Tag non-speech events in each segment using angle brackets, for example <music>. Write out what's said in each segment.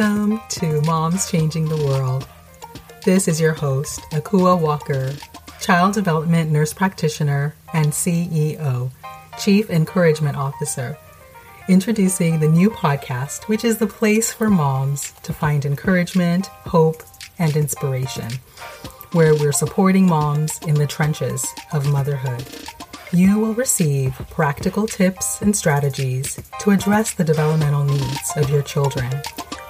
Welcome to Moms Changing the World. This is your host, Ekua Walker, Child Development Nurse Practitioner and CEO, Chief Encouragement Officer, introducing the new podcast, which is the place for moms to find encouragement, hope, and inspiration, where we're supporting moms in the trenches of motherhood. You will receive practical tips and strategies to address the developmental needs of your children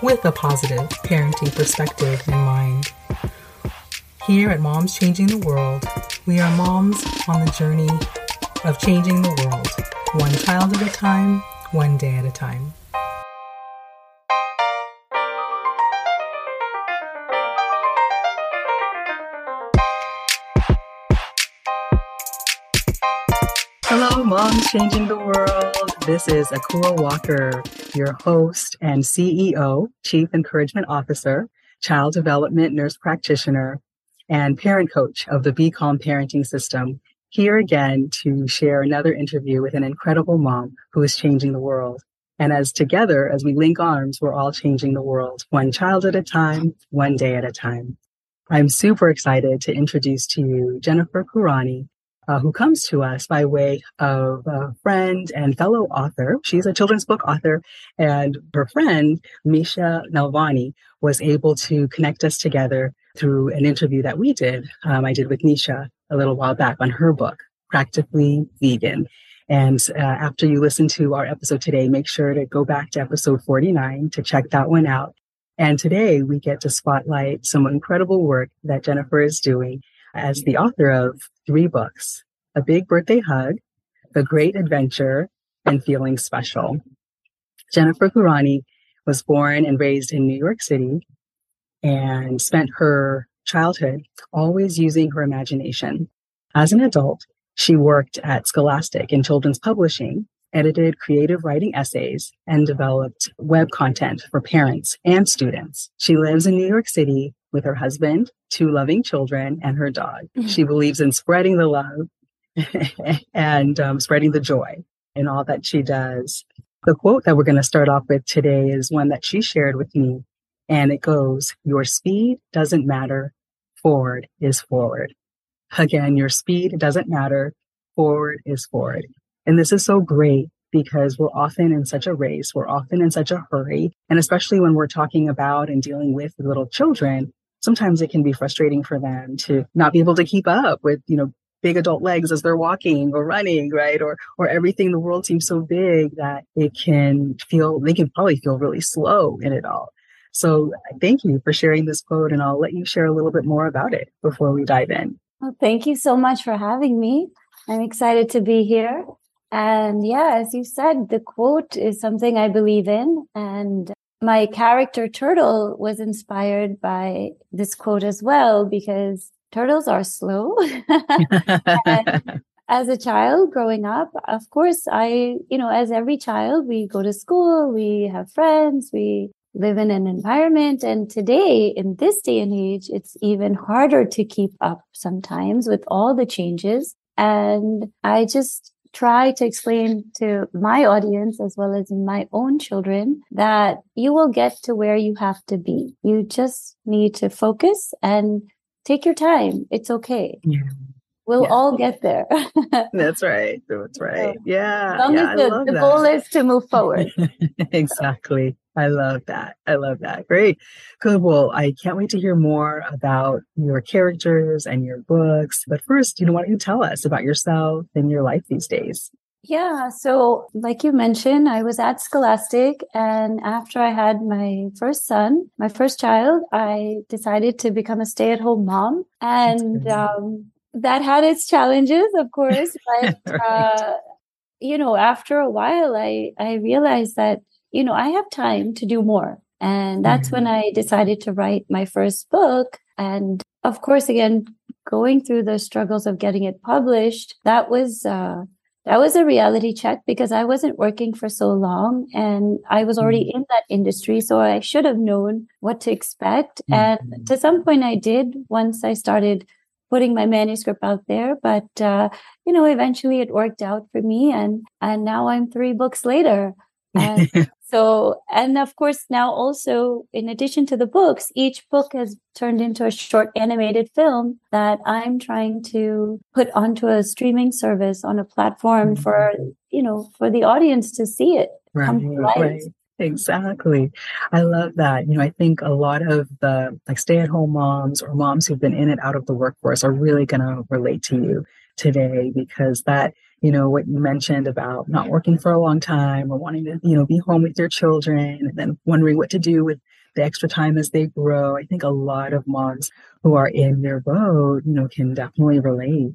with a positive parenting perspective in mind. Here at Moms Changing the World, we are moms on the journey of changing the world, one child at a time, one day at a time. Hello, Moms Changing the World. This is Ekua Walker, your host and CEO, Chief Encouragement Officer, Child Development Nurse Practitioner, and Parent Coach of the Be Calm Parenting System, here again to share another interview with an incredible mom who is changing the world. And as together, as we link arms, we're all changing the world, one child at a time, one day at a time. I'm super excited to introduce to you Jennifer Kurani, uh, who comes to us by way of a friend and fellow author. She's a children's book author, and her friend, Nisha Melvani, was able to connect us together through an interview that we did. Um, I did with Nisha a little while back on her book, Practically Vegan. And uh, after you listen to our episode today, make sure to go back to episode 49 to check that one out. And today we get to spotlight some incredible work that Jennifer is doing as the author of three books A Big Birthday Hug, The Great Adventure, and Feeling Special. Jennifer Kurani was born and raised in New York City and spent her childhood always using her imagination. As an adult, she worked at Scholastic in children's publishing, edited creative writing essays, and developed web content for parents and students. She lives in New York City with her husband, two loving children, and her dog. Mm-hmm. She believes in spreading the love <laughs> and um, spreading the joy in all that she does. The quote that we're going to start off with today is one that she shared with me, and it goes, Your speed doesn't matter, forward is forward. Again, your speed doesn't matter, forward is forward. And this is so great because we're often in such a race, we're often in such a hurry. And especially when we're talking about and dealing with little children, sometimes it can be frustrating for them to not be able to keep up with, you know, big adult legs as they're walking or running, right? Or or everything in the world seems so big that it can feel they can probably feel really slow in it all. So thank you for sharing this quote and I'll let you share a little bit more about it before we dive in. Well, thank you so much for having me. I'm excited to be here. And yeah, as you said, the quote is something I believe in and my character turtle was inspired by this quote as well because turtles are slow. <laughs> <laughs> as a child growing up, of course, I, you know, as every child, we go to school, we have friends, we live in an environment. And today, in this day and age, it's even harder to keep up sometimes with all the changes. And I just try to explain to my audience as well as my own children that you will get to where you have to be. You just need to focus and take your time. It's okay. Yeah. We'll yeah. all get there. <laughs> That's right. That's right. Yeah. As long yeah, as the, the goal is to move forward. <laughs> exactly. I love that. I love that. Great. Good. Well, I can't wait to hear more about your characters and your books. But first, you know, why don't you tell us about yourself and your life these days? Yeah. So, like you mentioned, I was at Scholastic. And after I had my first son, my first child, I decided to become a stay at home mom. And um, that had its challenges, of course. <laughs> But, right. uh, you know, after a while, I, I realized that you know, I have time to do more. And that's mm-hmm. when I decided to write my first book. And of course, again, going through the struggles of getting it published, that was, uh, that was a reality check because I wasn't working for so long and I was already mm-hmm. in that industry. So I should have known what to expect. Mm-hmm. And to some point I did once I started putting my manuscript out there. But, uh, you know, eventually it worked out for me and, and now I'm three books later. And <laughs> So, and of course, now also, in addition to the books, each book has turned into a short animated film that I'm trying to put onto a streaming service on a platform mm-hmm. for, you know, for the audience to see it right, come to life. Right. Exactly. I love that. You know, I think a lot of the like stay at home moms or moms who've been in and out of the workforce are really going to relate to you today because that, you know, what you mentioned about not working for a long time or wanting to, you know, be home with your children and then wondering what to do with the extra time as they grow. I think a lot of moms who are in their boat, you know, can definitely relate.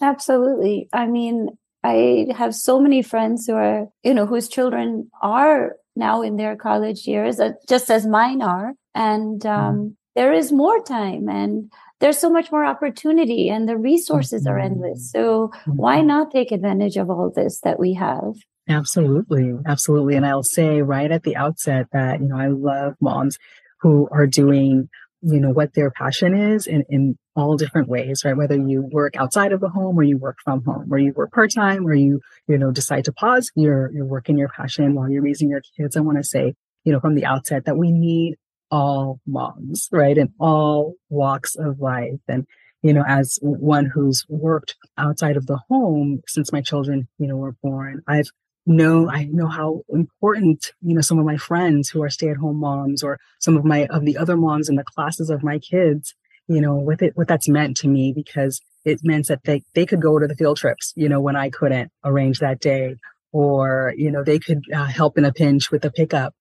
Absolutely. I mean, I have so many friends who are, you know, whose children are now in their college years, uh, just as mine are. And um, mm. there is more time and there's so much more opportunity and the resources are endless. Mm-hmm. So why mm-hmm. not take advantage of all this that we have? Absolutely. Absolutely. And I'll say right at the outset that, you know, I love moms who are doing, you know, what their passion is in, in all different ways, right? Whether you work outside of the home or you work from home, or you work part time, or you, you know, decide to pause your, your work and your passion while you're raising your kids. I want to say, you know, from the outset that we need all moms, right? In all walks of life. And, you know, as one who's worked outside of the home since my children, you know, were born, I've know, I know how important, you know, some of my friends who are stay at home moms or some of my, of the other moms in the classes of my kids, you know, with it, what that's meant to me because it meant that they, they could go to the field trips, you know, when I couldn't arrange that day or, you know, they could uh, help in a pinch with a pickup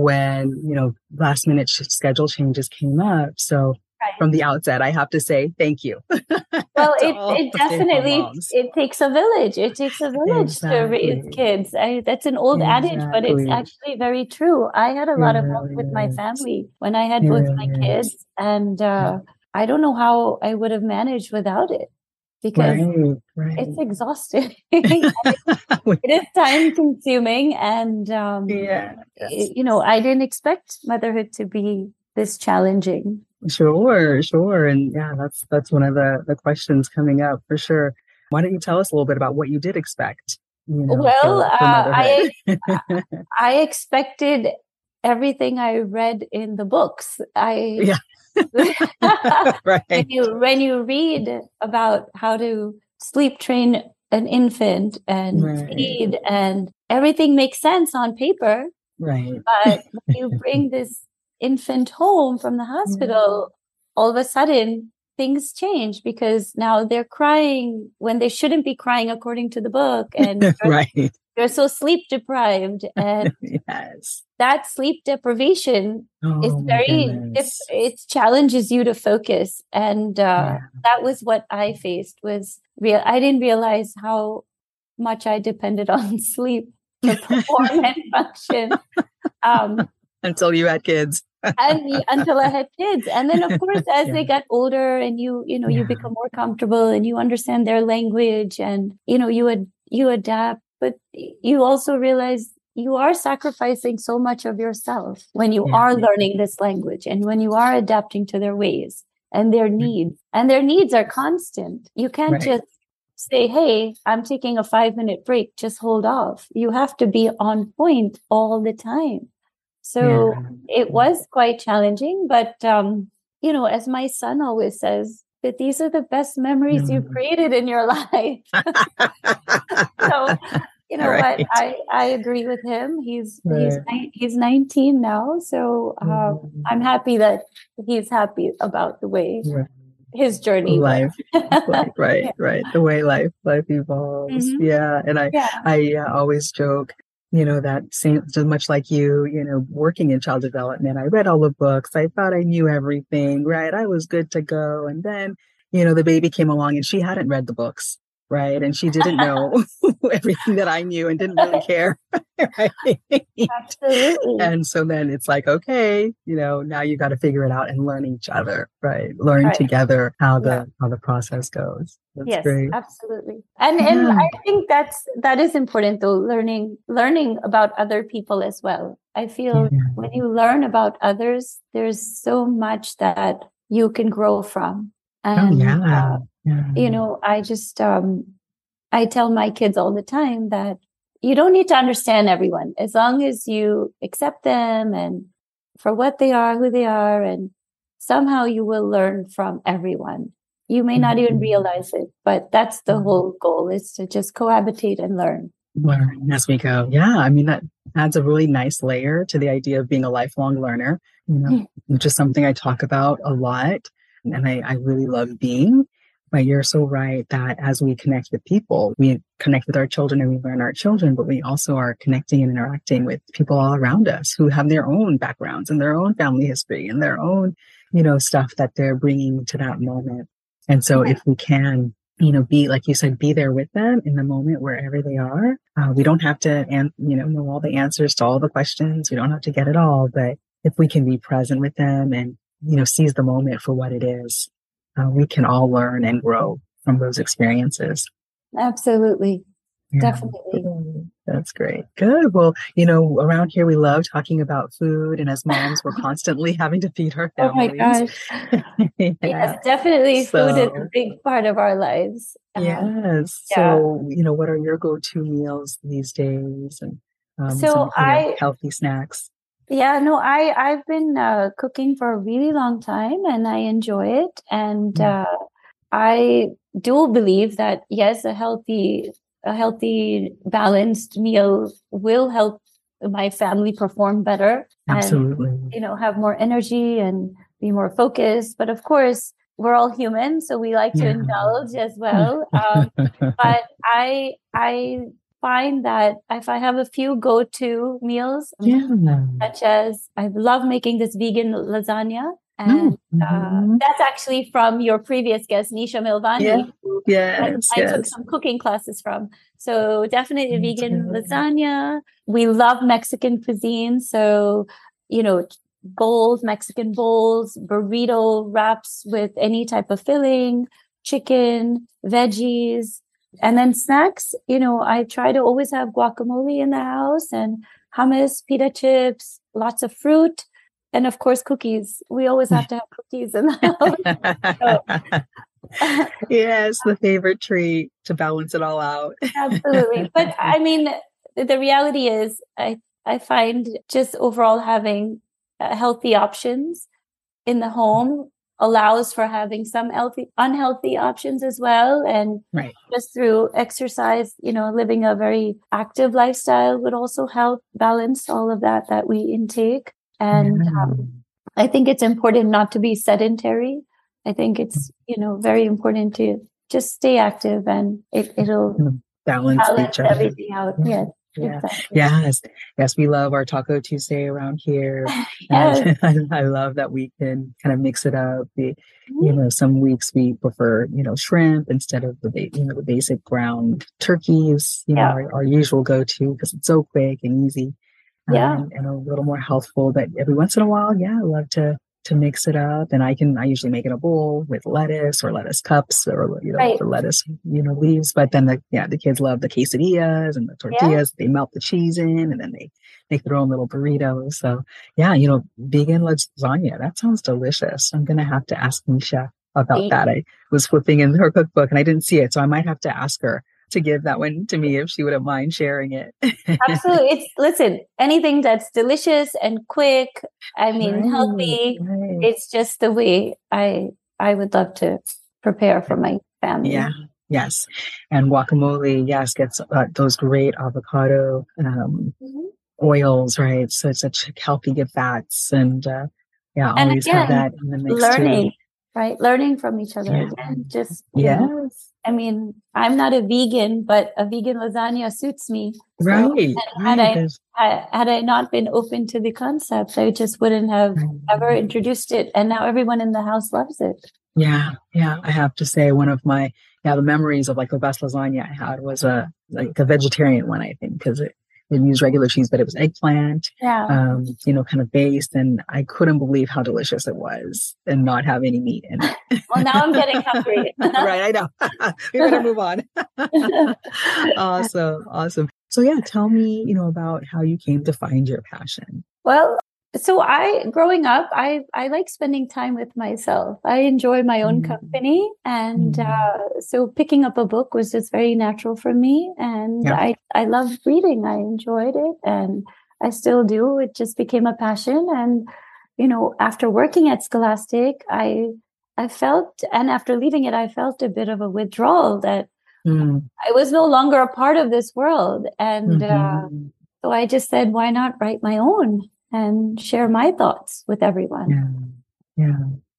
when, you know, last minute schedule changes came up. So right. from the outset, I have to say thank you. <laughs> well, it, it definitely, it takes a village. It takes a village exactly. to raise kids. I, that's an old exactly. adage, but it's actually very true. I had a lot of help with my family when I had both my kids and, uh, I don't know how I would have managed without it because right, right. it's exhausting. <laughs> <laughs> it is time consuming. And, um, yeah, you know, I didn't expect motherhood to be this challenging. Sure, sure. And yeah, that's, that's one of the, the questions coming up for sure. Why don't you tell us a little bit about what you did expect? You know, well, for, for uh, I, I expected everything I read in the books. I, yeah. <laughs> <laughs> right. When you when you read about how to sleep train an infant and right. feed and everything makes sense on paper. Right. But <laughs> when you bring this infant home from the hospital, yeah. all of a sudden things change because now they're crying when they shouldn't be crying according to the book and <laughs> right. they're so sleep deprived <laughs> and yes. that sleep deprivation oh, is very it, it, challenges you to focus and uh, yeah. that was what i faced was real i didn't realize how much i depended <laughs> on sleep to perform and function. Um, until you had kids and until I had kids. And then of course as yeah. they got older and you, you know, yeah. you become more comfortable and you understand their language and you know, you would you adapt but you also realize you are sacrificing so much of yourself when you yeah. are learning this language and when you are adapting to their ways and their needs and their needs are constant you can't right. just say hey i'm taking a 5 minute break just hold off you have to be on point all the time so yeah. it was quite challenging but um you know as my son always says that these are the best memories mm. you've created in your <laughs> life. <laughs> so, you <laughs> know right. what? I, I agree with him. He's right. he's he's 19 now, so um, mm. I'm happy that he's happy about the way right. his journey life, right, right, yeah. right. The way life life evolves. Mm-hmm. Yeah, and I yeah. I uh, always joke you know, that same, so much like you, you know, working in child development, I read all the books. I thought I knew everything, right? I was good to go. And then, you know, the baby came along and she hadn't read the books right? And she didn't know <laughs> everything that I knew and didn't really care. <laughs> right? Absolutely. And so then it's like, okay, you know, now you got to figure it out and learn each other, right? Learn right. together how the yeah. how the process goes. That's yes, great. absolutely. And yeah. and I think that's that is important though, learning learning about other people as well. I feel yeah. when you learn about others, there's so much that you can grow from. Oh, and, oh, yeah. Uh, you know, I just, um, I tell my kids all the time that you don't need to understand everyone as long as you accept them and for what they are, who they are, and somehow you will learn from everyone. You may not even mm-hmm. realize it, but that's the mm-hmm. whole goal is to just cohabitate and learn. Learn as we go. Yeah. I mean, that adds a really nice layer to the idea of being a lifelong learner, you know, mm. which is something I talk about a lot and I, I really love being. But you're so right that as we connect with people, we connect with our children and we learn our children, but we also are connecting and interacting with people all around us who have their own backgrounds and their own family history and their own, you know, stuff that they're bringing to that moment. And so if we can, you know, be, like you said, be there with them in the moment wherever they are. Uh, we don't have to, and you know, know all the answers to all the questions. We don't have to get it all, but if we can be present with them and, you know, seize the moment for what it is, uh, we can all learn and grow from those experiences. Absolutely. Yeah. Definitely. That's great. Good. Well, you know, around here we love talking about food, and as moms, we're <laughs> constantly having to feed our families. Oh my gosh! <laughs> yeah. Yes, definitely. So, food is a big part of our lives. Um, yes. Yeah. So, you know, what are your go-to meals these days, and um, so I healthy snacks? Yeah, no, I I've been uh, cooking for a really long time, and I enjoy it. And mm. uh, I do believe that yes, a healthy a healthy balanced meal will help my family perform better absolutely and, you know have more energy and be more focused but of course we're all human so we like to yeah. indulge as <laughs> well um, but i i find that if i have a few go-to meals yeah. such as i love making this vegan lasagna and uh, mm-hmm. uh, that's actually from your previous guest, Nisha Melvani. Yeah. Yes, I, yes. took some cooking classes from. So definitely that's vegan lasagna. We love Mexican cuisine. So, you know, bowls, Mexican bowls, burrito wraps with any type of filling, chicken, veggies. And then snacks, you know, I try to always have guacamole in the house and hummus, pita chips, lots of fruit and of course cookies. We always have to have cookies in the <laughs> house. <laughs> Yes the favorite treat to balance it all out. <laughs> Absolutely. But i mean the reality is i i find just overall having uh, healthy options in the home allows for having some healthy unhealthy options as well and right. just through exercise you know living a very active lifestyle would also help balance all of that that we intake and um, I think it's important not to be sedentary. I think it's, you know, very important to just stay active and it, it'll balance, balance everything out. Yes. Yeah. Exactly. Yes. Yes. We love our Taco Tuesday around here. <laughs> yes. I, <laughs> I, love that we can kind of mix it up. The, mm-hmm. you know, some weeks we prefer, you know, shrimp instead of the, you know, the basic ground turkeys, you yeah. know, our, our usual go to because it's so quick and easy yeah. Um, and a little more healthful. But every once in a while, yeah, I love to to mix it up. And I can I usually make it a bowl with lettuce or lettuce cups or you know right. lettuce you know leaves. But then the yeah the kids love the quesadillas and the tortillas. Yeah. They melt the cheese in and then they make their own little burritos. So yeah, you know, vegan lasagna that sounds delicious. I'm gonna have to ask Nisha about that. I was flipping in her cookbook and I didn't see it, so I might have to ask her to give that one to me if she wouldn't mind sharing it. Absolutely. It's listen, anything that's delicious and quick, I mean right, healthy, right. it's just the way I I would love to prepare for my family. Yeah. Yes. And guacamole, yes, gets uh, those great avocado um, mm-hmm. oils, right? So it's such healthy good fats and uh, yeah, and always again, have that in the mix learning, too. Right? Learning from each other yeah. again. Just yes. Know, I mean, I'm not a vegan, but a vegan lasagna suits me. So, right. Had, right. I had I not been open to the concept, I just wouldn't have right. ever introduced it. And now everyone in the house loves it. Yeah, yeah. I have to say, one of my yeah the memories of like the best lasagna I had was a like a vegetarian one. I think because it didn't use regular cheese, but it was eggplant, yeah. um, you know, kind of based. And I couldn't believe how delicious it was and not have any meat in it. <laughs> well, now I'm getting hungry. <laughs> right. I know. <laughs> we better move on. awesome. Awesome. So yeah, tell me, you know, about how you came to find your passion. Well, so I, growing up, I, I like spending time with myself. I enjoy my own mm. company. And, mm. uh, so picking up a book was just very natural for me. And yeah. I, I love reading. I enjoyed it and I still do. It just became a passion. And, you know, after working at Scholastic, I, I felt, and after leaving it, I felt a bit of a withdrawal that mm. I was no longer a part of this world. And, mm-hmm. uh, so I just said, why not write my own? And share my thoughts with everyone. Yeah. Yeah.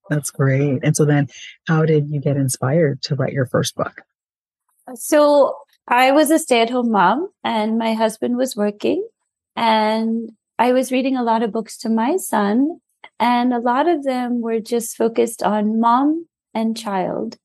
That's great. And so then how did you get inspired to write your first book? So I was a stay at home mom and my husband was working and I was reading a lot of books to my son and a lot of them were just focused on mom and child.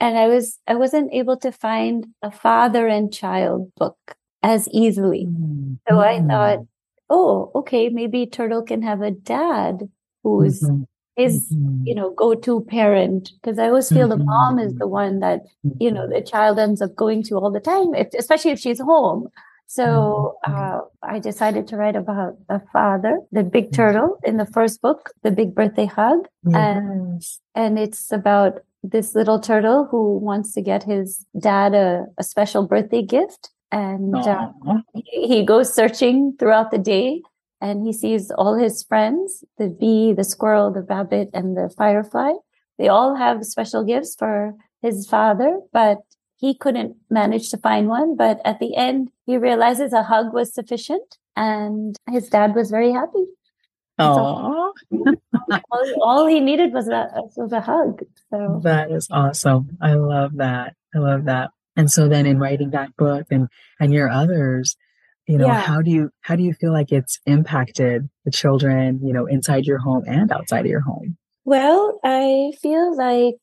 And I was, I wasn't able to find a father and child book as easily. Mm-hmm. So I thought, oh, okay, maybe Turtle can have a dad who's mm-hmm. his, mm-hmm. you know, go-to parent. Because I always feel mm-hmm. the mom is the one that, you know, the child ends up going to all the time, if, especially if she's home. So mm-hmm. uh, I decided to write about the father, the big mm-hmm. turtle in the first book, the big birthday hug, and and it's about this little turtle who wants to get his dad a, a special birthday gift, and uh, he goes searching throughout the day and he sees all his friends the bee the squirrel the rabbit and the firefly they all have special gifts for his father but he couldn't manage to find one but at the end he realizes a hug was sufficient and his dad was very happy Oh, <laughs> all, all, he needed was a was a hug. So that is awesome. I love that. I love that. And so then in writing that book and, and your others, you know, yeah. how do you, how do you feel like it's impacted the children, you know, inside your home and outside of your home? Well, I feel like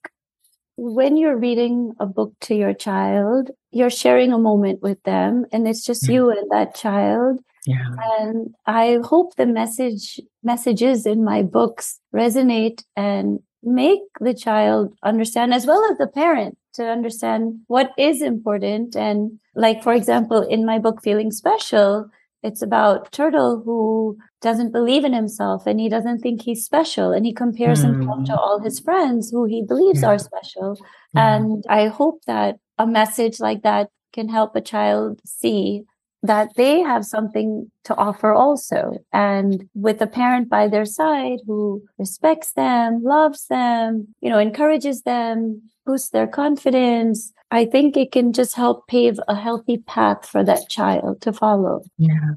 when you're reading a book to your child, you're sharing a moment with them and it's just mm-hmm. you and that child. Yeah. And I hope the message messages in my books resonate and make the child understand as well as the parent to understand what is important. And like, for example, in my book, Feeling Special, it's about Turtle who doesn't believe in himself and he doesn't think he's special and he compares mm. himself to all his friends who he believes yeah. are special. Yeah. And I hope that a message like that can help a child see that they have something to offer also. And with a parent by their side who respects them, loves them, you know, encourages them, boosts their confidence, I think it can just help pave a healthy path for that child to follow. Yeah.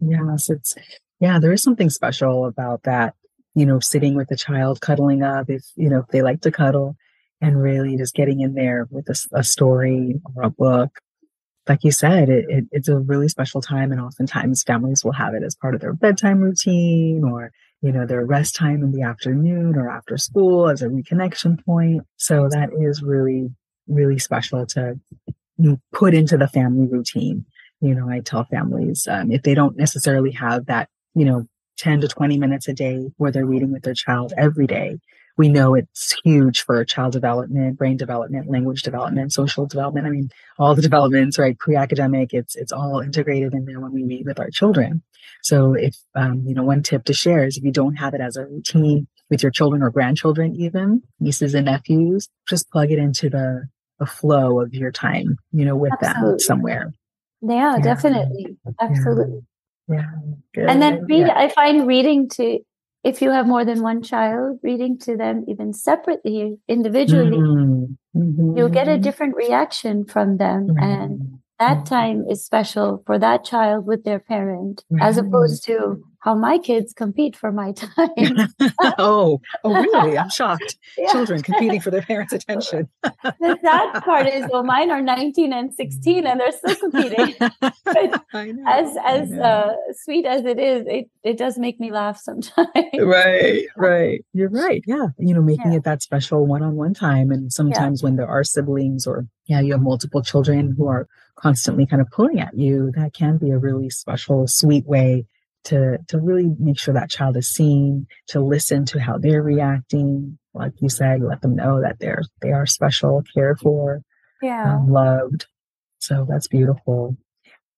Yes. It's, yeah, there is something special about that, you know, sitting with the child, cuddling up if, you know, if they like to cuddle and really just getting in there with a, a story or a book like you said, it, it, it's a really special time. And oftentimes families will have it as part of their bedtime routine or, you know, their rest time in the afternoon or after school as a reconnection point. So that is really, really special to put into the family routine. You know, I tell families, um, if they don't necessarily have that, you know, 10 to 20 minutes a day where they're reading with their child every day, we know it's huge for child development, brain development, language development, social development. I mean, all the <laughs> developments, right? Pre-academic, it's it's all integrated in there when we meet with our children. So if um, you know, one tip to share is if you don't have it as a routine with your children or grandchildren, even nieces and nephews, just plug it into the the flow of your time, you know, with Absolutely. them somewhere. Yeah, yeah. definitely. Absolutely. Yeah. yeah. And then read, yeah. I find reading to if you have more than one child, reading to them even separately, individually, mm-hmm. you'll get a different reaction from them. Mm-hmm. And that time is special for that child with their parent, as opposed to how my kids compete for my <laughs> time. <laughs> oh, oh, really? I'm shocked. <laughs> Yeah. Children competing for their parents' attention. the sad part is, well, mine are 19 and 16, and they're still competing. know, as as uh, sweet as it is, it, it does make me laugh sometimes. right, right. You're right. Yeah, you know, making yeah. it that special one-on-one time, and sometimes yeah. when there are siblings or yeah, you have multiple children who are constantly kind of pulling at you, that can be a really special, sweet way to to really make sure that child is seen, to listen to how they're reacting. Like you said, let them know that they're they are special, cared for, yeah, um, loved. So that's beautiful.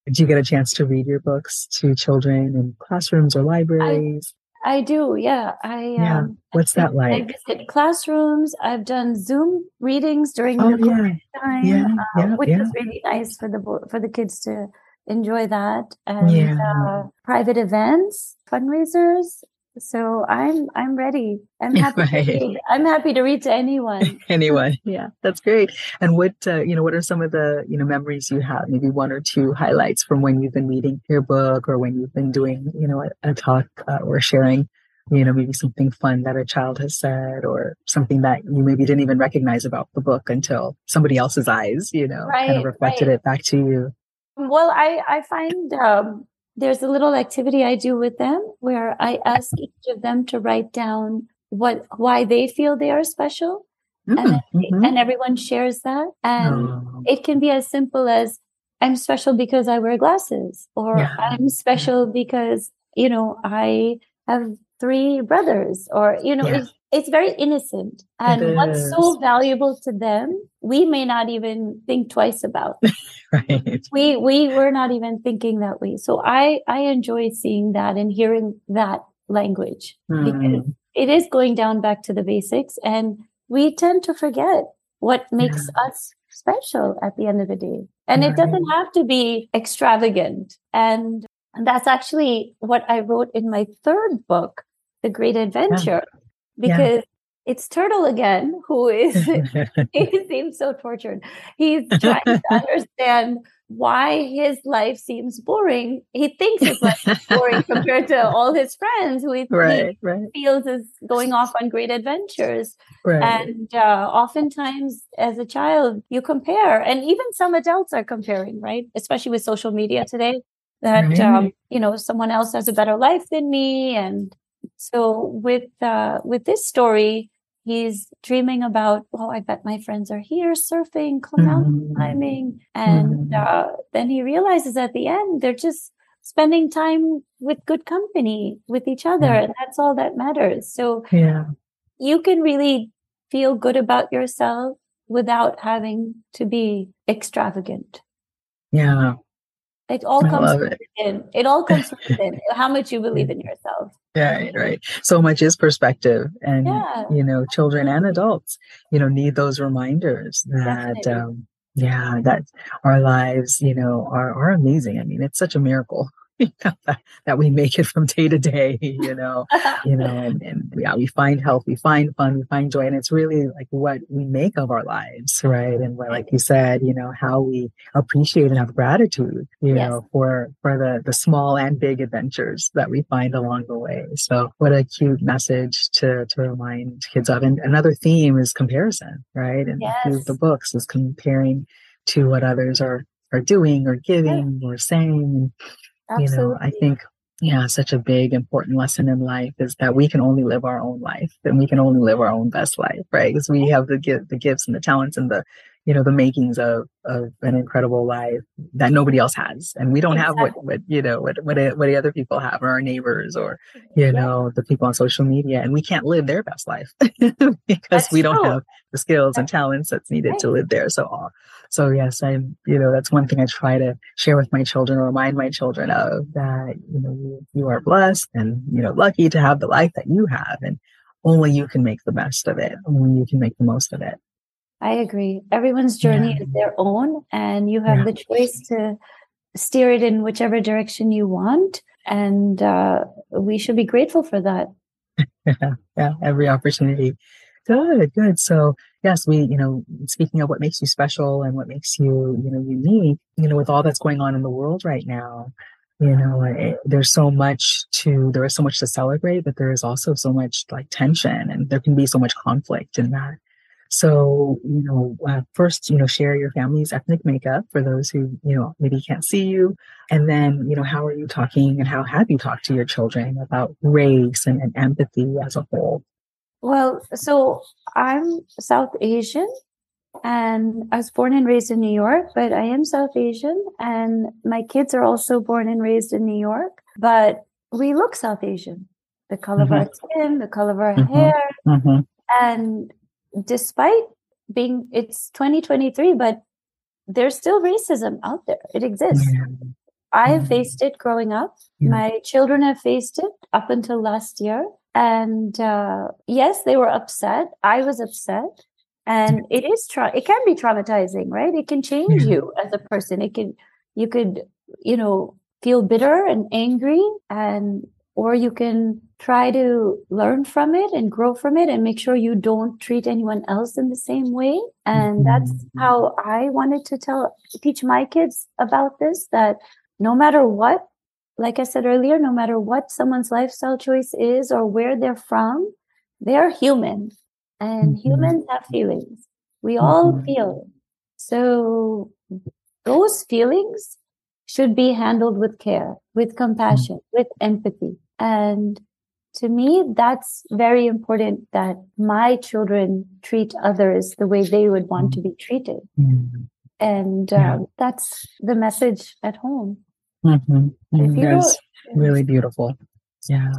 Did you get a chance to read your books to children in classrooms or libraries? I do. Yeah. I, yeah. Um, What's that like? I visit classrooms. I've done Zoom readings during oh, the yeah. time, yeah, uh, yeah, which is really nice for the, for the kids to enjoy that and uh, private events, fundraisers. So I'm I'm ready. I'm <laughs> happy. Right. To read. I'm happy to read to anyone. <laughs> anyone, <laughs> yeah, that's great. And what uh, you know, what are some of the you know memories you have? Maybe one or two highlights from when you've been reading your book, or when you've been doing you know a, a talk uh, or sharing. You know, maybe something fun that a child has said, or something that you maybe didn't even recognize about the book until somebody else's eyes, you know, right, kind of reflected right. it back to you. Well, I I find um, there's a little activity I do with them where I ask each of them to write down what why they feel they are special. Mm-hmm. And, mm-hmm. and everyone shares that. And oh. it can be as simple as I'm special because I wear glasses, or yeah. I'm special because, you know, I have three brothers, or, you know, yeah. it's, it's very innocent. And what's so valuable to them, we may not even think twice about. <laughs> right. We we were not even thinking that way. So I I enjoy seeing that and hearing that language mm. because it is going down back to the basics and we tend to forget what makes yeah. us special at the end of the day. And right. it doesn't have to be extravagant. And that's actually what I wrote in my third book, The Great Adventure, yeah. because yeah it's Turtle again, who is <laughs> <laughs> he seems so tortured. He's trying to <laughs> understand why his life seems boring. He thinks his life is boring compared to all his friends who he, right, right. feels is going off on great adventures. Right. And uh, oftentimes, as a child, you compare, and even some adults are comparing, right? Especially with social media today, that um, you know someone else has a better life than me, and so with uh, with this story, he's dreaming about, oh, I bet my friends are here surfing, mountain mm-hmm. climbing. And mm-hmm. uh, then he realizes at the end, they're just spending time with good company with each other. Yeah. And that's all that matters. So yeah. you can really feel good about yourself without having to be extravagant. Yeah. It all comes within. It. it all comes within how much you believe in yourself. Right, right. So much is perspective, and yeah. you know, children and adults, you know, need those reminders that, um, yeah, that our lives, you know, are are amazing. I mean, it's such a miracle <laughs> that we make it from day to day, you know, <laughs> you know, and, and yeah, we find health, we find fun, we find joy. And it's really like what we make of our lives, right? And what, like you said, you know, how we appreciate and have gratitude, you yes. know, for, for the, the small and big adventures that we find along the way. So what a cute message to, to remind kids of. And another theme is comparison, right? And yes. the books is comparing to what others are, are doing or giving or saying. Absolutely. You know, I think yeah, such a big important lesson in life is that we can only live our own life and we can only live our own best life, right? Because we have the gift, the gifts and the talents and the you know the makings of of an incredible life that nobody else has and we don't exactly. have what what you know what what what the other people have or our neighbors or you yeah. know the people on social media and we can't live their best life <laughs> because that's we don't true. have the skills and talents that's needed to live there so uh, so yes i'm you know that's one thing i try to share with my children or remind my children of that you know you, you are blessed and you know lucky to have the life that you have and only you can make the best of it only you can make the most of it I agree. Everyone's journey yeah. is their own, and you have yeah. the choice to steer it in whichever direction you want. And uh, we should be grateful for that. yeah, <laughs> yeah, every opportunity. Good, good. So, yes, we, you know, speaking of what makes you special and what makes you, you know, unique, you know, with all that's going on in the world right now, you know, it, there's so much to, there is so much to celebrate, but there is also so much like tension and there can be so much conflict in that. So, you know, uh, first, you know, share your family's ethnic makeup for those who, you know, maybe can't see you. And then, you know, how are you talking and how have you talked to your children about race and, and empathy as a whole? Well, so I'm South Asian and I was born and raised in New York, but I am South Asian and my kids are also born and raised in New York, but we look South Asian. The color mm-hmm. of our skin, the color of our mm-hmm. hair. Mm-hmm. And despite being it's 2023 but there's still racism out there it exists I have faced it growing up. Yeah. My children have faced it up until last year. And uh, yes, they were upset. I was upset. And it is tra- it can be traumatizing, right? It can change you as a person. It can you could, you know, feel bitter and angry and or you can try to learn from it and grow from it and make sure you don't treat anyone else in the same way and that's mm-hmm. how i wanted to tell teach my kids about this that no matter what like i said earlier no matter what someone's lifestyle choice is or where they're from they're human and mm-hmm. humans have feelings we all mm-hmm. feel so those feelings should be handled with care, with compassion, with empathy. And to me, that's very important that my children treat others the way they would want to be treated. Mm-hmm. And yeah. um, that's the message at home. Mm-hmm. That's really beautiful. Yeah.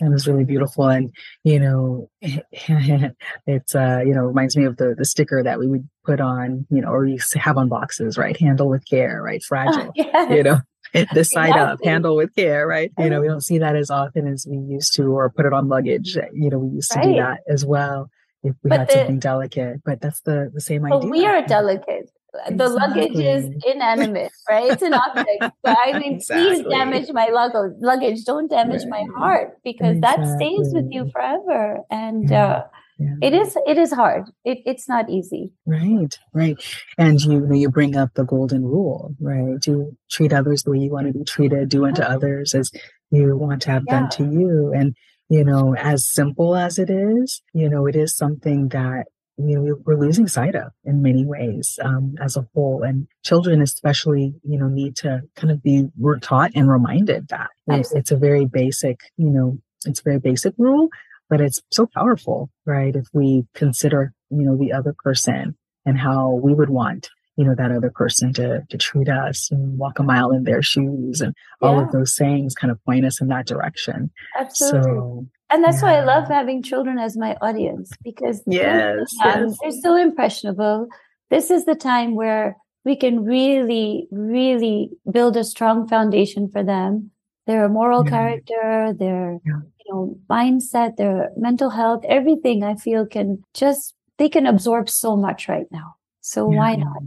It was really beautiful. And, you know, <laughs> it's, uh, you know, reminds me of the, the sticker that we would put on, you know, or you have on boxes, right? Handle with care, right? Fragile, yes. you know, <laughs> this side exactly. up, handle with care, right? You know, we don't see that as often as we used to, or put it on luggage. You know, we used to right. do that as well if we but had the, something delicate, but that's the, the same idea. we are delicate the exactly. luggage is inanimate, right? It's an object. But I mean, exactly. please damage my luggage. Luggage, don't damage right. my heart because exactly. that stays with you forever. And yeah. uh, yeah. it is it is hard. It, it's not easy. Right, right. And you you bring up the golden rule, right? To treat others the way you want to be treated. Do unto others as you want to have yeah. done to you. And you know, as simple as it is, you know, it is something that you know, we're losing sight of in many ways um, as a whole. And children, especially, you know, need to kind of be we're taught and reminded that it's a very basic, you know, it's a very basic rule, but it's so powerful, right? If we consider, you know, the other person and how we would want, you know, that other person to to treat us and walk a mile in their shoes and all of those sayings kind of point us in that direction. Absolutely. So and that's yeah. why I love having children as my audience because yes, um, yes. they're so impressionable. This is the time where we can really, really build a strong foundation for them. Their moral yeah. character, their yeah. you know mindset, their mental health, everything I feel can just they can absorb so much right now. So why not?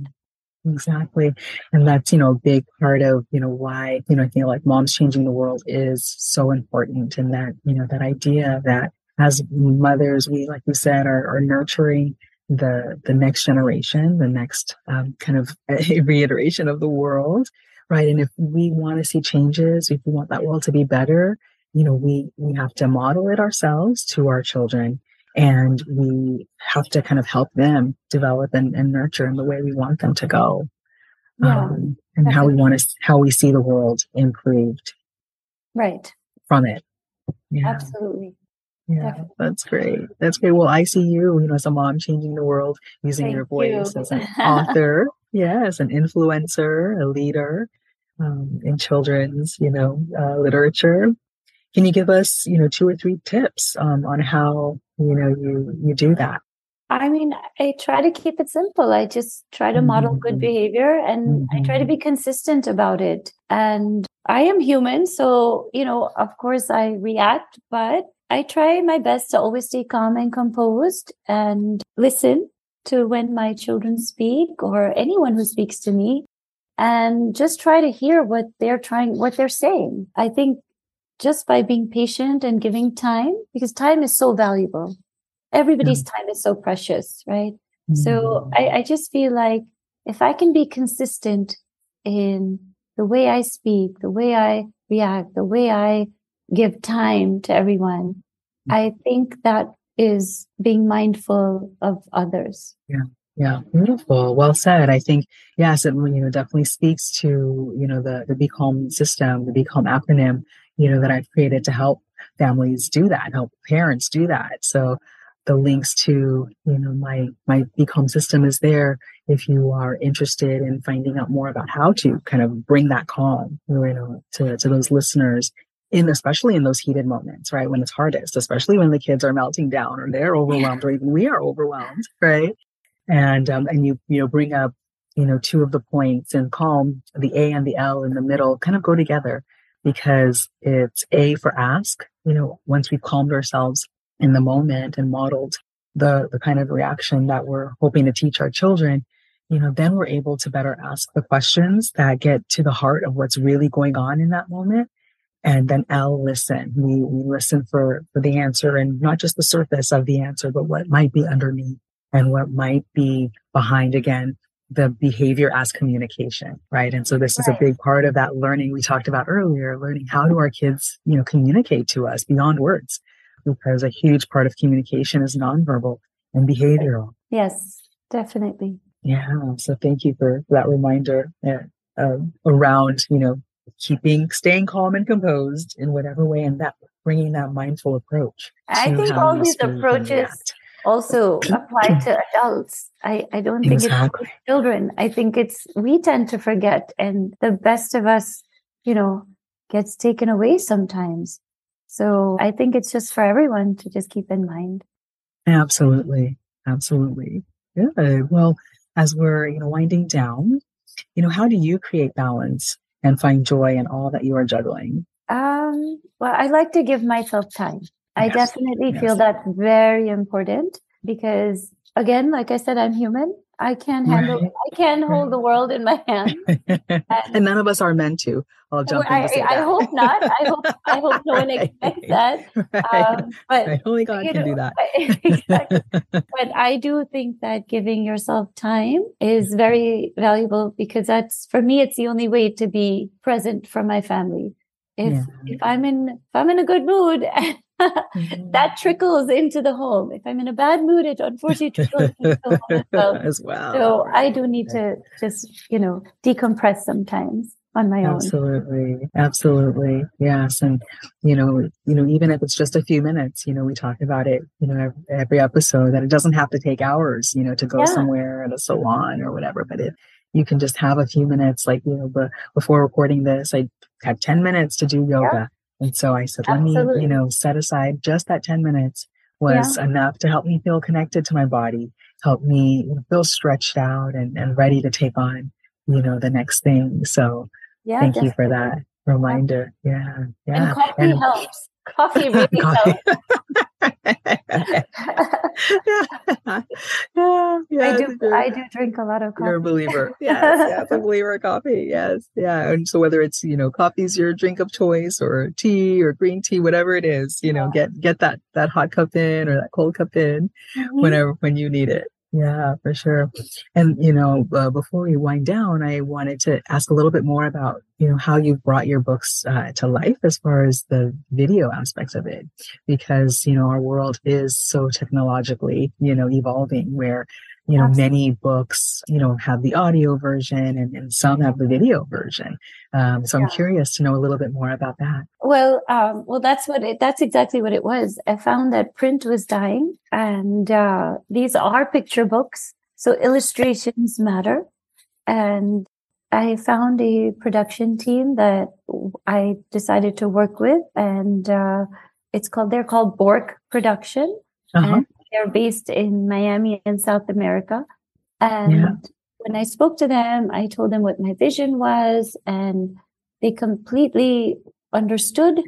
Exactly. And that's, you know, a big part of, you know, why, you know, I think like moms changing the world is so important. And that, you know, that idea that as mothers, we, like you said, are, are nurturing the, the next generation, the next um, kind of <laughs> reiteration of the world. Right. And if we want to see changes, if we want that world to be better, you know, we, we have to model it ourselves to our children and we have to kind of help them develop and, and nurture in the way we want them to go yeah, um, and definitely. how we want to how we see the world improved right from it yeah. absolutely yeah definitely. that's great that's great well i see you you know as a mom changing the world using Thank your voice you. as an <laughs> author yeah as an influencer a leader um, in children's you know uh, literature can you give us, you know, two or three tips um, on how you know you you do that? I mean, I try to keep it simple. I just try to model good mm-hmm. behavior and mm-hmm. I try to be mm-hmm. consistent about it. And I am human. So, you know, of course I react, but I try my best to always stay calm and composed and listen to when my children speak or anyone who speaks to me and just try to hear what they're trying, what they're saying. I think just by being patient and giving time because time is so valuable. Everybody's yeah. time is so precious, right? Mm-hmm. So I, I just feel like if I can be consistent in the way I speak, the way I react, the way I give time to everyone, mm-hmm. I think that is being mindful of others. Yeah. Yeah, beautiful. Well said. I think yes, it you know definitely speaks to you know the the Be Calm system, the Be Calm acronym you know, that I've created to help families do that, help parents do that. So the links to, you know, my, my Be Calm system is there if you are interested in finding out more about how to kind of bring that calm, you know, to, to those listeners in, especially in those heated moments, right? When it's hardest, especially when the kids are melting down or they're overwhelmed or even we are overwhelmed, right? And, um, and you, you know, bring up you know, two of the points in calm, the A and the L in the middle kind of go together because it's A for ask. You know, once we've calmed ourselves in the moment and modeled the, the kind of reaction that we're hoping to teach our children, you know, then we're able to better ask the questions that get to the heart of what's really going on in that moment. And then L, listen. We, we listen for, for the answer and not just the surface of the answer, but what might be underneath and what might be behind again the behavior as communication, right? And so this right. is a big part of that learning we talked about earlier, learning how do our kids, you know, communicate to us beyond words? Because a huge part of communication is nonverbal and behavioral. Yes, definitely. Yeah. So thank you for that reminder uh, around, you know, keeping, staying calm and composed in whatever way and that bringing that mindful approach. I think all these approaches also apply to adults. I, I don't think exactly. it's children. I think it's, we tend to forget and the best of us, you know, gets taken away sometimes. So I think it's just for everyone to just keep in mind. Absolutely. Absolutely. Good. Well, as we're, you know, winding down, you know, how do you create balance and find joy in all that you are juggling? Um, well, I like to give myself time. I yes. definitely yes. feel that very important because again, like I said, I'm human. I can't handle right. I can't right. hold the world in my hand. And, <laughs> and, none of us are meant to. I'll jump I, I hope not. I hope I hope no one <laughs> expects that. Um, but only God can know, do that. <laughs> exactly. but I do think that giving yourself time is very valuable because that's for me it's the only way to be present for my family. If yeah. if I'm in if I'm in a good mood <laughs> mm-hmm. that trickles into the home. If I'm in a bad mood, it unfortunately <laughs> trickles into the home as well. as well. So I do need to just, you know, decompress sometimes on my own. Absolutely. Absolutely. Yes. And, you know, you know, even if it's just a few minutes, you know, we talk about it, you know, every episode that it doesn't have to take hours, you know, to go yeah. somewhere at a salon or whatever, but it, you can just have a few minutes, like, you know, before recording this, I had 10 minutes to do yoga. Yeah and so I said, let me, you know, set aside just that 10 minutes was yeah. enough to help me feel connected to my body, help me feel stretched out and, and ready to take on, you know, the next thing. So yeah, thank definitely. you for that reminder. Yeah. Yeah. And coffee and, helps. Coffee really <laughs> coffee. yeah, <laughs> yeah, I do. I do drink a lot of coffee. You're a believer. <laughs> Yes, yes, a believer of coffee. Yes, yeah. And so whether it's you know coffee's your drink of choice, or tea, or green tea, whatever it is, you know, yeah. get get that that hot cup in or that cold cup in, mm-hmm. whenever when you need it. Yeah, for sure. And, you know, uh, before we wind down, I wanted to ask a little bit more about, you know, how you've brought your books uh, to life as far as the video aspects of it. Because, you know, our world is so technologically, you know, evolving where you know, Absolutely. many books, you know, have the audio version and, and some have the video version. Um, so I'm curious to know a little bit more about that. Well, um, well, that's what it, that's exactly what it was. I found that print was dying and, uh, these are picture books. So illustrations matter. And I found a production team that I decided to work with and, uh, it's called, they're called Bork Production. Uh-huh. And they're based in Miami in South America. And yeah. when I spoke to them, I told them what my vision was, and they completely understood.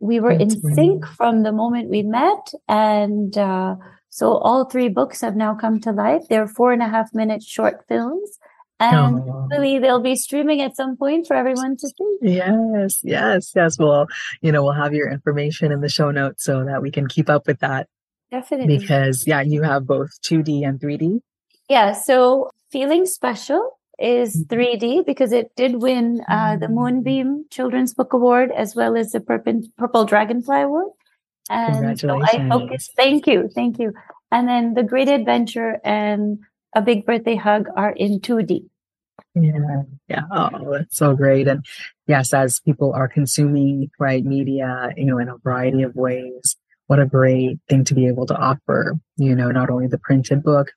We were That's in sync from the moment we met. And uh, so all three books have now come to life. They're four and a half minute short films. And oh. hopefully they'll be streaming at some point for everyone to see. Yes, yes, yes. Well, you know, we'll have your information in the show notes so that we can keep up with that Definitely. Because, yeah, you have both 2D and 3D. Yeah. So, Feeling Special is 3D mm-hmm. because it did win uh, the mm. Moonbeam Children's Book Award as well as the Purple, Purple Dragonfly Award. And so I focus. Thank you. Thank you. And then The Great Adventure and A Big Birthday Hug are in 2D. Yeah. Yeah. Oh, that's so great. And yes, as people are consuming right media, you know, in a variety of ways, what a great thing to be able to offer, you know, not only the printed book,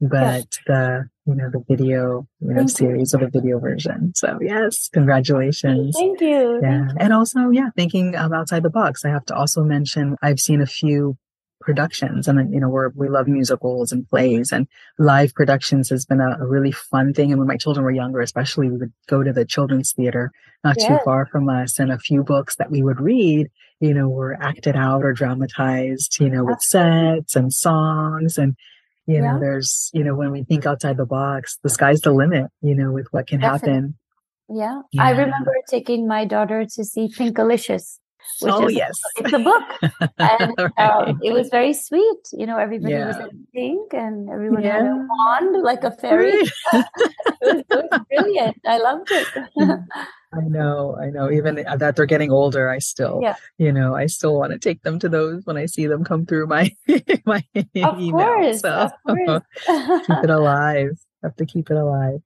but the, you know, the video, you know, series you. of a video version. So yes, congratulations. Thank you. Yeah. Thank you. And also, yeah, thinking um, outside the box. I have to also mention, I've seen a few productions. And, you know, we're, we love musicals and plays and live productions has been a, a, really fun thing. And when my children were younger, especially, we would go to the children's theater not yeah. too far from us and a few books that we would read, you know, were acted out or dramatized, you know, with sets and songs and, you yeah. know, there's, you know, when we think outside the box, the sky's the limit, you know, with what can Definitely. happen. Yeah. yeah. I remember taking my daughter to see Pinkalicious. Which oh, is, yes. It's a book. And <laughs> right. um, it was very sweet. You know, everybody yeah. was in pink and everyone yeah. had a wand like a fairy. <laughs> it, was, it was brilliant. I loved it. <laughs> I know, I know. Even that they're getting older, I still, yeah. you know, I still want to take them to those when I see them come through my <laughs> my of email. Course, so of course. <laughs> keep it alive. Have to keep it alive.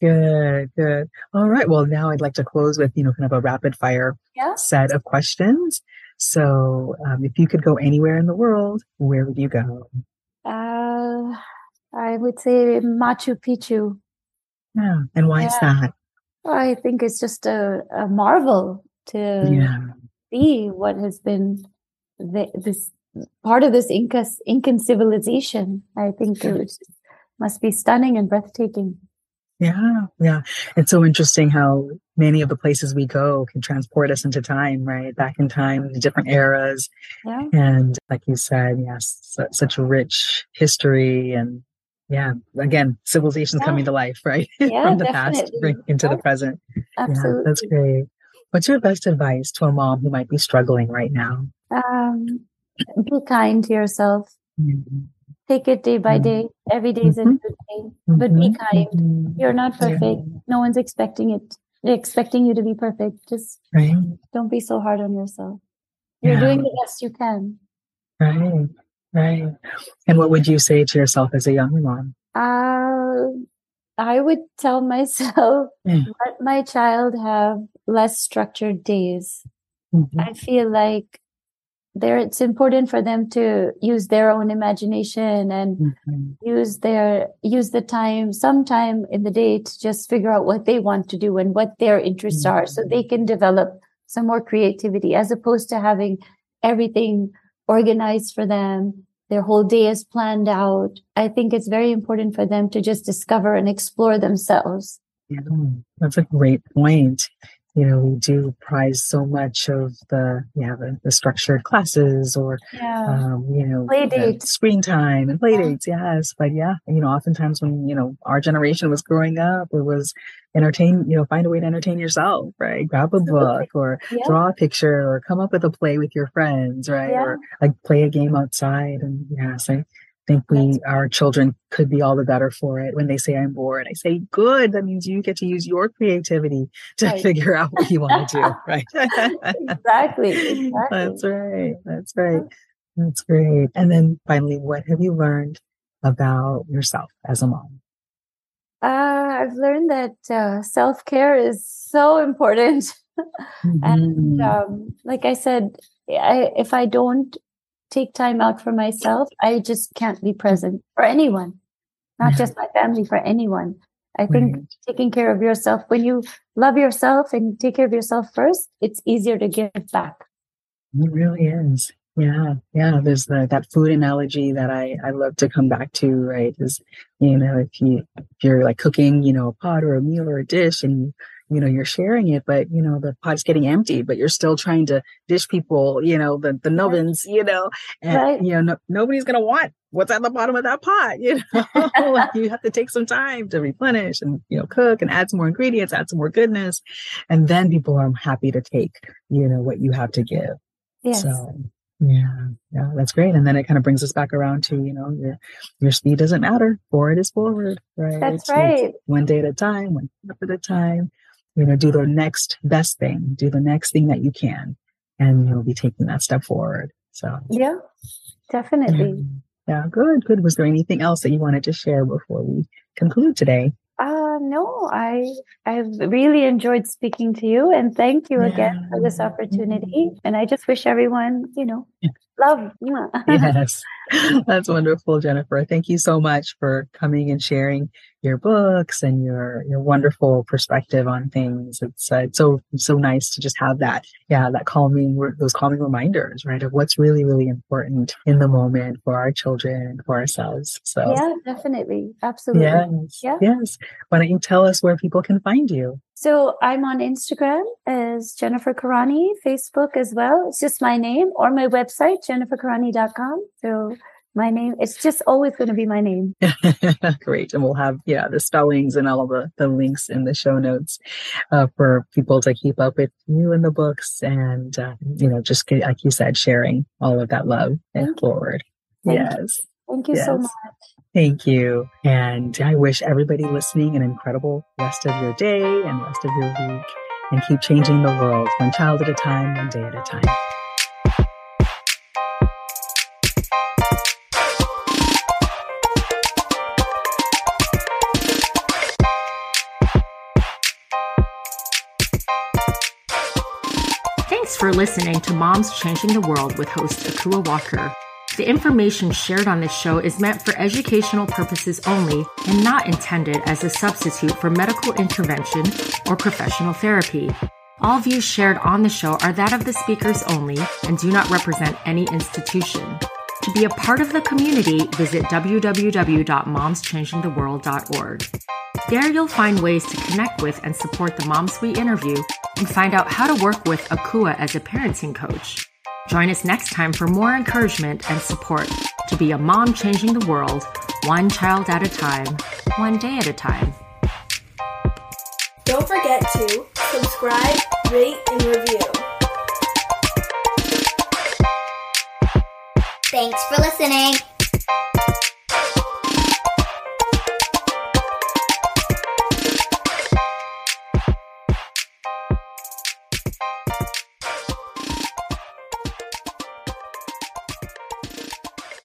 Good, good. All right. Well, now I'd like to close with you know kind of a rapid fire yeah. set of questions. So, um, if you could go anywhere in the world, where would you go? Uh, I would say Machu Picchu. Yeah, and why yeah. is that? I think it's just a, a marvel to yeah. see what has been the, this part of this Inca Incan civilization. I think it was, must be stunning and breathtaking. Yeah, yeah. It's so interesting how many of the places we go can transport us into time, right? Back in time, different eras. Yeah. And like you said, yes, such a rich history and yeah again civilizations yeah. coming to life right <laughs> yeah, from the definitely. past bring into yeah. the present Absolutely. yeah that's great what's your best advice to a mom who might be struggling right now um, be kind to yourself mm-hmm. take it day by day every day is mm-hmm. a good day but mm-hmm. be kind mm-hmm. you're not perfect no one's expecting it expecting you to be perfect just right. don't be so hard on yourself you're doing the best you can right Right. And what would you say to yourself as a young mom? Uh, I would tell myself, <laughs> mm. let my child have less structured days. Mm-hmm. I feel like there it's important for them to use their own imagination and mm-hmm. use their use the time sometime in the day to just figure out what they want to do and what their interests mm-hmm. are so they can develop some more creativity as opposed to having everything organized for them. Their whole day is planned out. I think it's very important for them to just discover and explore themselves. Yeah, that's a great point. You know, we do prize so much of the yeah the, the structured classes or yeah. um, you know play dates, screen time and play dates. Yes, but yeah, you know, oftentimes when you know our generation was growing up, it was entertain, you know, find a way to entertain yourself, right? Grab a book or yeah. draw a picture or come up with a play with your friends, right? Yeah. Or like play a game outside. And yes, I think we, our children could be all the better for it. When they say I'm bored, I say, good. That means you get to use your creativity to right. figure out what you want to do, <laughs> right? exactly, <laughs> exactly. That's right. That's right. That's great. And then finally, what have you learned about yourself as a mom? Uh, I've learned that uh, self care is so important. <laughs> mm-hmm. And um, like I said, I, if I don't take time out for myself, I just can't be present for anyone, not just my family, for anyone. I think right. taking care of yourself, when you love yourself and take care of yourself first, it's easier to give back. It really is. Yeah, yeah. There's the that food analogy that I I love to come back to. Right, is you know if you if you're like cooking, you know, a pot or a meal or a dish, and you you know you're sharing it, but you know the pot's getting empty, but you're still trying to dish people, you know, the the nubbins, you know, and right. you know no, nobody's gonna want what's at the bottom of that pot, you know. <laughs> <laughs> like you have to take some time to replenish and you know cook and add some more ingredients, add some more goodness, and then people are happy to take you know what you have to give. Yes. So yeah, yeah, that's great. And then it kind of brings us back around to, you know, your your speed doesn't matter. Forward is forward, right? That's right. one day at a time, one step at a time. You know, do the next best thing, do the next thing that you can, and you'll be taking that step forward. So yeah, definitely. Yeah, yeah good, good. Was there anything else that you wanted to share before we conclude today? Uh, no, I I've really enjoyed speaking to you, and thank you yeah. again for this opportunity. And I just wish everyone, you know, Love. <laughs> yes. That's wonderful, Jennifer. Thank you so much for coming and sharing your books and your your wonderful perspective on things. It's, uh, it's so so nice to just have that, yeah, that calming those calming reminders, right, of what's really really important in the moment for our children, for ourselves. So yeah, definitely, absolutely, yes, yeah. yes. Why don't you tell us where people can find you? So I'm on Instagram as Jennifer Kurani, Facebook as well. It's just my name or my website, jenniferkurani.com. So my name, it's just always going to be my name. <laughs> Great. And we'll have, yeah, the spellings and all the, the links in the show notes uh, for people to keep up with you in the books and, uh, you know, just like you said, sharing all of that love and forward. Thank yes. You. Thank you yes. so much. Thank you. And I wish everybody listening an incredible rest of your day and rest of your week and keep changing the world one child at a time, one day at a time. Thanks for listening to Moms Changing the World with host Ekua Walker. The information shared on this show is meant for educational purposes only and not intended as a substitute for medical intervention or professional therapy. All views shared on the show are that of the speakers only and do not represent any institution. To be a part of the community, visit www.momschangingtheworld.org. There you'll find ways to connect with and support the moms we interview and find out how to work with Ekua as a parenting coach. Join us next time for more encouragement and support to be a mom changing the world, one child at a time, one day at a time. Don't forget to subscribe, rate, and review. Thanks for listening.